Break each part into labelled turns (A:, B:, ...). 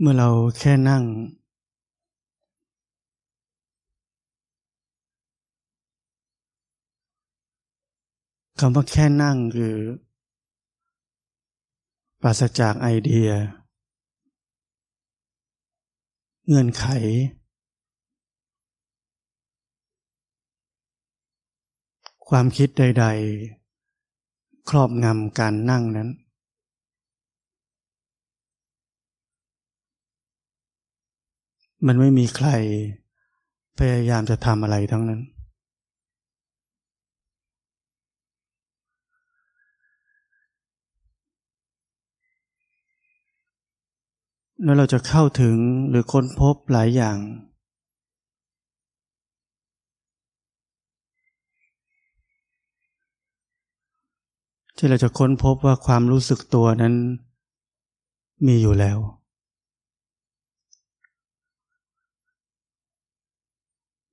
A: เมื่อเราแค่นั่ง คำว่าแค่นั่งคือ ปราศจากไอเดีย เงื่อนไข ความคิดใด ๆ ครอบงำการนั่งนั้น มันไม่มีใครพยายามจะทำอะไรทั้งนั้น แล้วเราจะเข้าถึงหรือค้นพบหลายอย่าง ที่เราจะค้นพบว่าความรู้สึกตัวนั้นมีอยู่แล้ว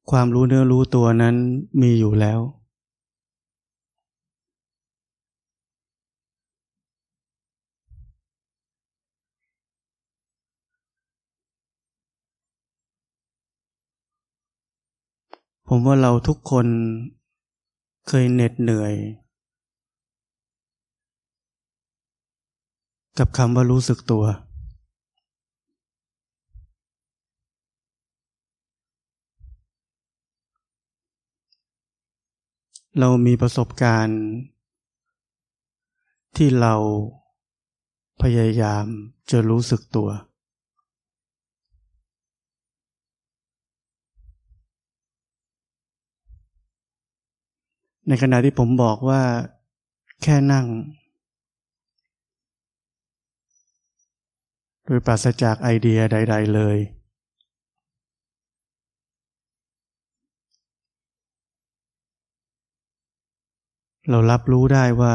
A: ความรู้เนื้อรู้ตัวนั้นมีอยู่แล้ว ผมว่าเราทุกคนเคยเหน็ดเหนื่อย กับคำว่ารู้สึกตัว เรามีประสบการณ์ ที่เราพยายามจะรู้สึกตัว ในขณะที่ผมบอกว่าแค่นั่ง โดยปราศจากไอเดียใด ๆ เลย เรารับรู้ได้ว่า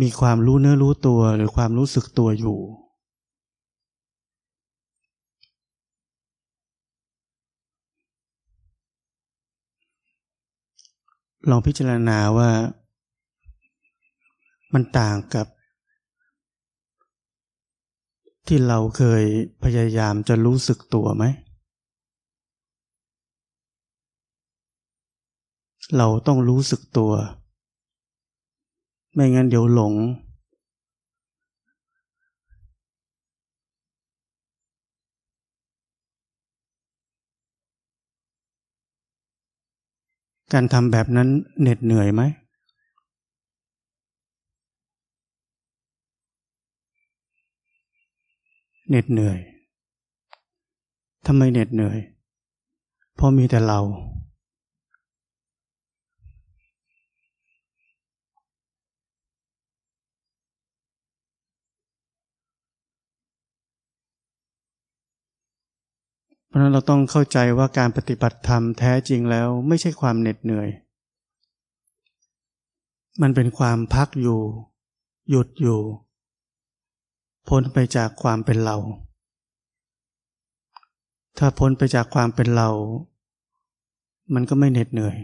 A: มีความรู้เนื้อรู้ตัวหรือความรู้สึกตัวอยู่ ลองพิจารณาว่า มันต่างกับ ที่เราเคยพยายามจะรู้สึกตัวไหม เราต้องรู้สึกตัว ไม่งั้นเดี๋ยวหลง การทำแบบนั้นเหน็ดเหนื่อยไหม เหน็ดเหนื่อยทำไมเหน็ดเหนื่อย เพราะมีแต่เรา ราะนั้นเราต้องเข้าใจว่าการปฏิบัติธรรมแท้จริงแล้วไม่ใช่ความเหน็ดเหนื่อย มันเป็นความพักอยู่ หยุดอยู่ พ้นไปจากความเป็นเรา ถ้าพ้นไปจากความเป็นเรา มันก็ไม่เหน็ดเหนื่อย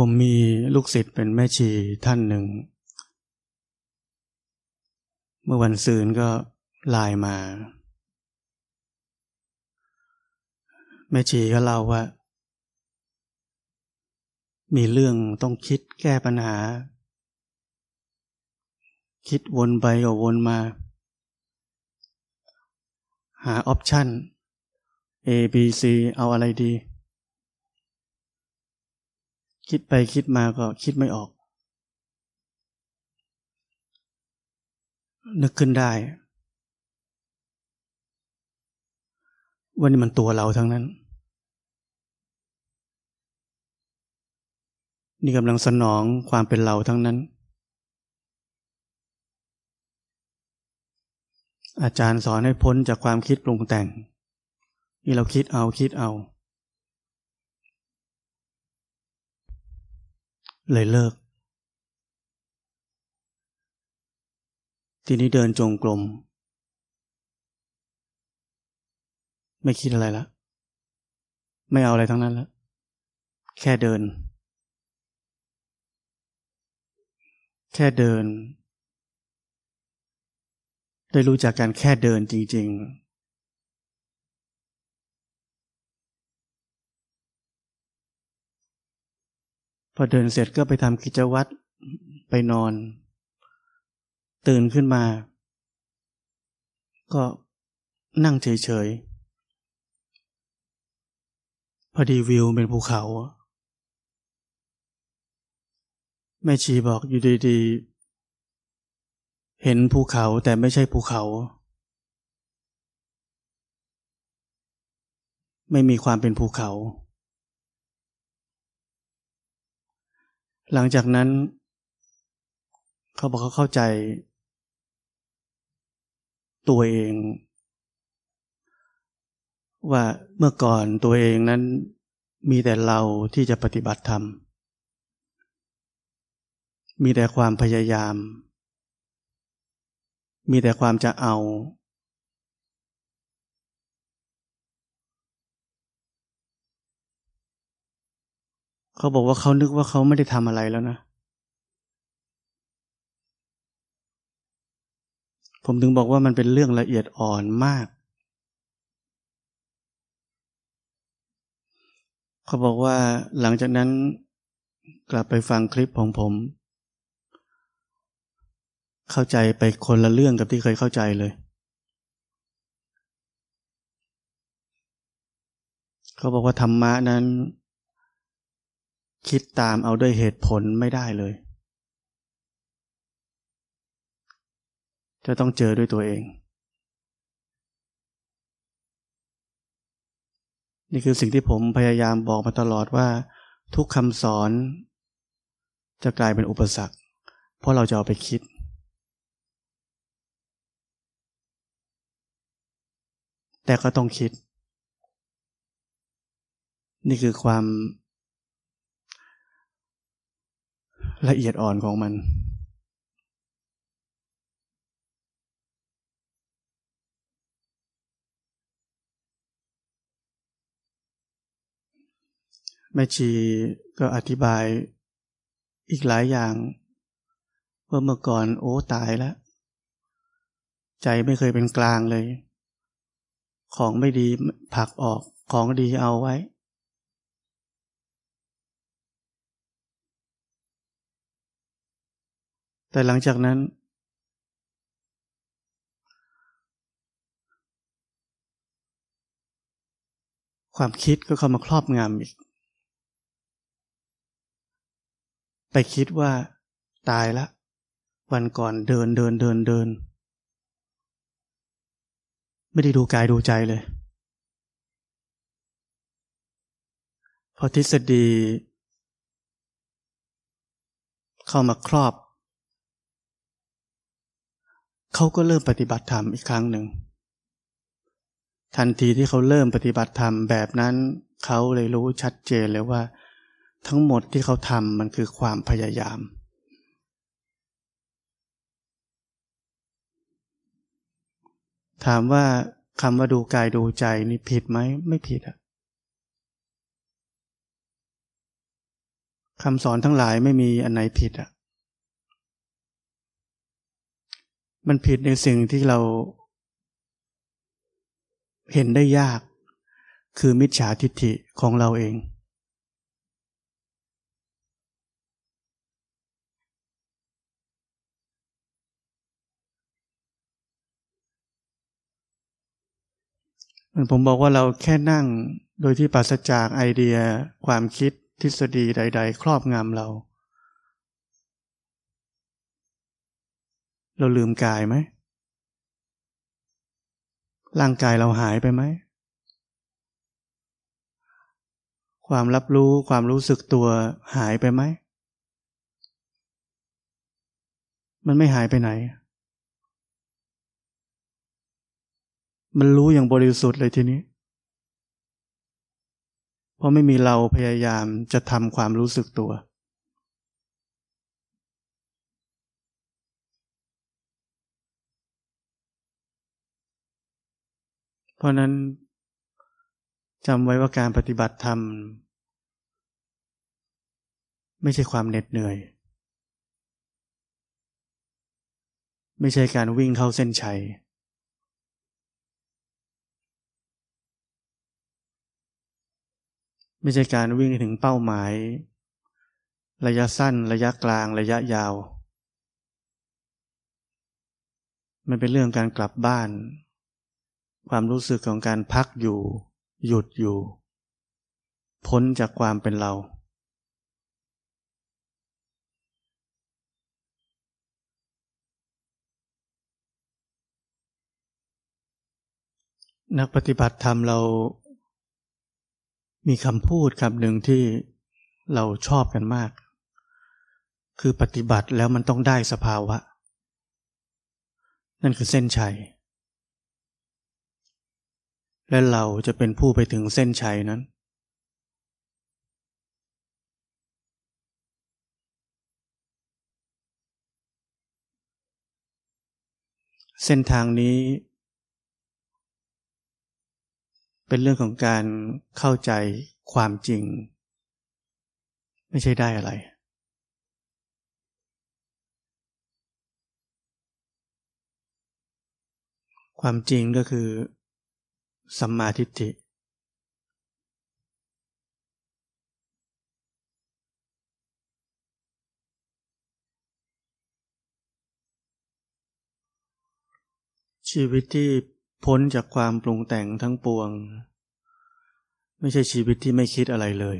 A: ผมมีลูกศิษย์เป็นแม่ชีท่านหนึ่ง เมื่อวันซืนก็ไลน์มา แม่ชีก็เล่าว่า มีเรื่องต้องคิดแก้ปัญหา คิดวนไปก็วนมา หาออปชัน A B C เอาอะไรดี คิดไปคิดมาก็คิดไม่ออก นึกขึ้นได้ว่านี่มันตัวเราทั้งนั้น นี่กำลังสนองความเป็นเราทั้งนั้น อาจารย์สอนให้พ้นจากความคิดปรุงแต่ง นี่เราคิดเอาคิดเอา เลยเลิก ทีนี้เดินจงกรมไม่คิดอะไรละไม่เอาอะไรทั้งนั้นแล้วแค่เดิน แค่เดิน ได้รู้จักการแค่เดินจริง ๆ พอเดินเสร็จก็ไปทำกิจวัตรไปนอน ตื่นขึ้นมา ก็นั่งเฉยๆ พอดีวิวเป็นภูเขาแม่ชีบอกอยู่ดีๆ เห็นภูเขาแต่ไม่ใช่ภูเขา ไม่มีความเป็นภูเขา หลังจากนั้น เขาบอกเขาเข้าใจ ตัวเอง ว่าเมื่อก่อนตัวเองนั้นมีแต่เราที่จะปฏิบัติธรรม มีแต่ความพยายาม มีแต่ความจะเอา เขาบอกว่าเขานึกว่าเขาไม่ได้ทำอะไรแล้วนะ ผมถึงบอกว่ามันเป็นเรื่องละเอียดอ่อนมาก เขาบอกว่าหลังจากนั้นกลับไปฟังคลิปของผม เข้าใจไปคนละเรื่องกับที่เคยเข้าใจเลยเขาบอกว่าธรรมะนั้น คิดตามเอาด้วยเหตุผลไม่ได้เลย จะต้องเจอด้วยตัวเอง นี่คือสิ่งที่ผมพยายามบอกมาตลอดว่า ทุกคำสอนจะกลายเป็นอุปสรรค เพราะเราจะเอาไปคิด แต่ก็ต้องคิด นี่คือความ ละเอียดอ่อนของมัน แม่ชีก็อธิบายอีกหลายอย่าง ว่าเมื่อก่อนโอ้ตายแล้ว ใจไม่เคยเป็นกลางเลย ของไม่ดีผักออกของดีเอาไว้ แต่หลังจากนั้น ความคิดก็เข้ามาครอบงำอีก ไปคิดว่าตายละ วันก่อนเดินเดินเดินเดิน ไม่ได้ดูกายดูใจเลย พอทฤษฎีเข้ามาครอบ เขาก็เริ่มปฏิบัติธรรมอีกครั้งหนึ่ง ทันทีที่เขาเริ่มปฏิบัติธรรมแบบนั้น เขาเลยรู้ชัดเจนเลยว่า ทั้งหมดที่เขาทำมันคือความพยายาม ถามว่าคำว่าดูกายดูใจนี่ผิดไหมไม่ผิดอะคำสอนทั้งหลายไม่มีอันไหนผิดอะ มันผิดในสิ่งที่เราเห็นได้ยาก คือมิจฉาทิฏฐิของเราเอง มันผมบอกว่าเราแค่นั่งโดยที่ปราศจากไอเดียความคิดทฤษฎีใด ๆ ครอบงำเรา เราลืมกายไหม ร่างกายเราหายไปไหม ความรับรู้ความรู้สึกตัวหายไปไหม มันไม่หายไปไหน มันรู้อย่างบริสุทธิ์เลยทีนี้ เพราะไม่มีเราพยายามจะทำความรู้สึกตัว เพราะนั้นจำไว้ว่าการปฏิบัติธรรม ไม่ใช่ความเหน็ดเหนื่อย ไม่ใช่การวิ่งเข้าเส้นชัย ไม่ใช่การวิ่งถึงเป้าหมาย ระยะสั้น ระยะกลาง ระยะยาว มันเป็นเรื่องการกลับบ้าน ความรู้สึกของการพักอยู่ หยุดอยู่ พ้นจากความเป็นเรา นักปฏิบัติธรรมเรา มีคำพูดคำหนึ่งที่เราชอบกันมาก คือปฏิบัติแล้วมันต้องได้สภาวะ นั่นคือเส้นชัย และเราจะเป็นผู้ไปถึงเส้นชัยนั้น เส้นทางนี้ เป็นเรื่องของการเข้าใจความจริง ไม่ใช่ได้อะไรความจริงก็คือ สัมมาทิฏฐิ ชีวิตที่พ้นจากความปรุงแต่งทั้งปวง ไม่ใช่ชีวิตที่ไม่คิดอะไรเลย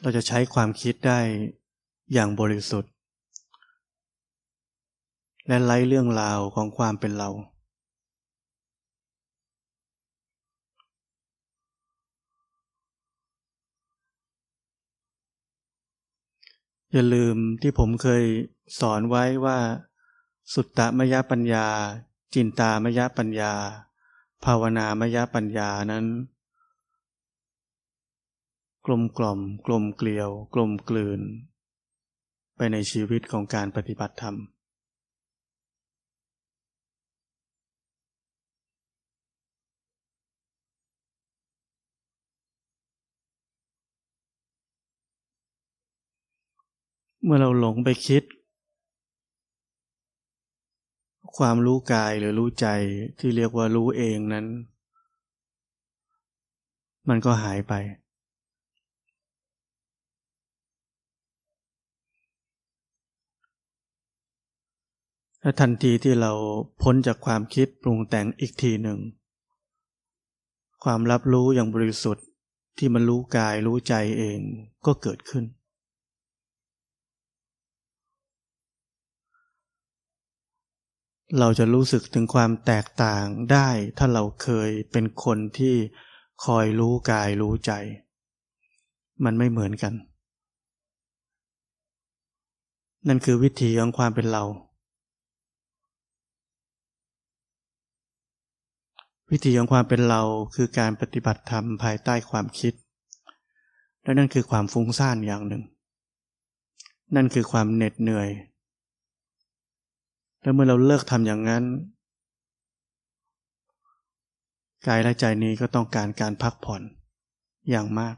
A: เราจะใช้ความคิดได้อย่างบริสุทธิ์ และไล่เรื่องราวของความเป็นเรา อย่าลืมที่ผมเคยสอนไว้ว่า สุตตมยปัญญา จินตามยปัญญา ภาวนามยปัญญานั้น กลมกล่อม กลมเกลียว กลมกลืน ไปในชีวิตของการปฏิบัติธรรม เมื่อเราหลงไปคิด ความรู้กายหรือรู้ใจที่เรียกว่ารู้เองนั้น มันก็หายไป และทันทีที่เราพ้นจากความคิดปรุงแต่งอีกทีหนึ่ง ความรับรู้อย่างบริสุทธิ์ที่มันรู้กายรู้ใจเองก็เกิดขึ้น เราจะรู้สึกถึงความแตกต่างได้ ถ้าเราเคยเป็นคนที่คอยรู้กายรู้ใจ มันไม่เหมือนกัน นั่นคือวิธีของความเป็นเรา วิธีของความเป็นเราคือการปฏิบัติธรรมภายใต้ความคิด และนั่นคือความฟุ้งซ่านอย่างหนึ่ง นั่นคือความเหน็ดเหนื่อย แล้วเมื่อเราเลิกทำอย่างนั้น กายและใจนี้ก็ต้องการการพักผ่อนอย่างมาก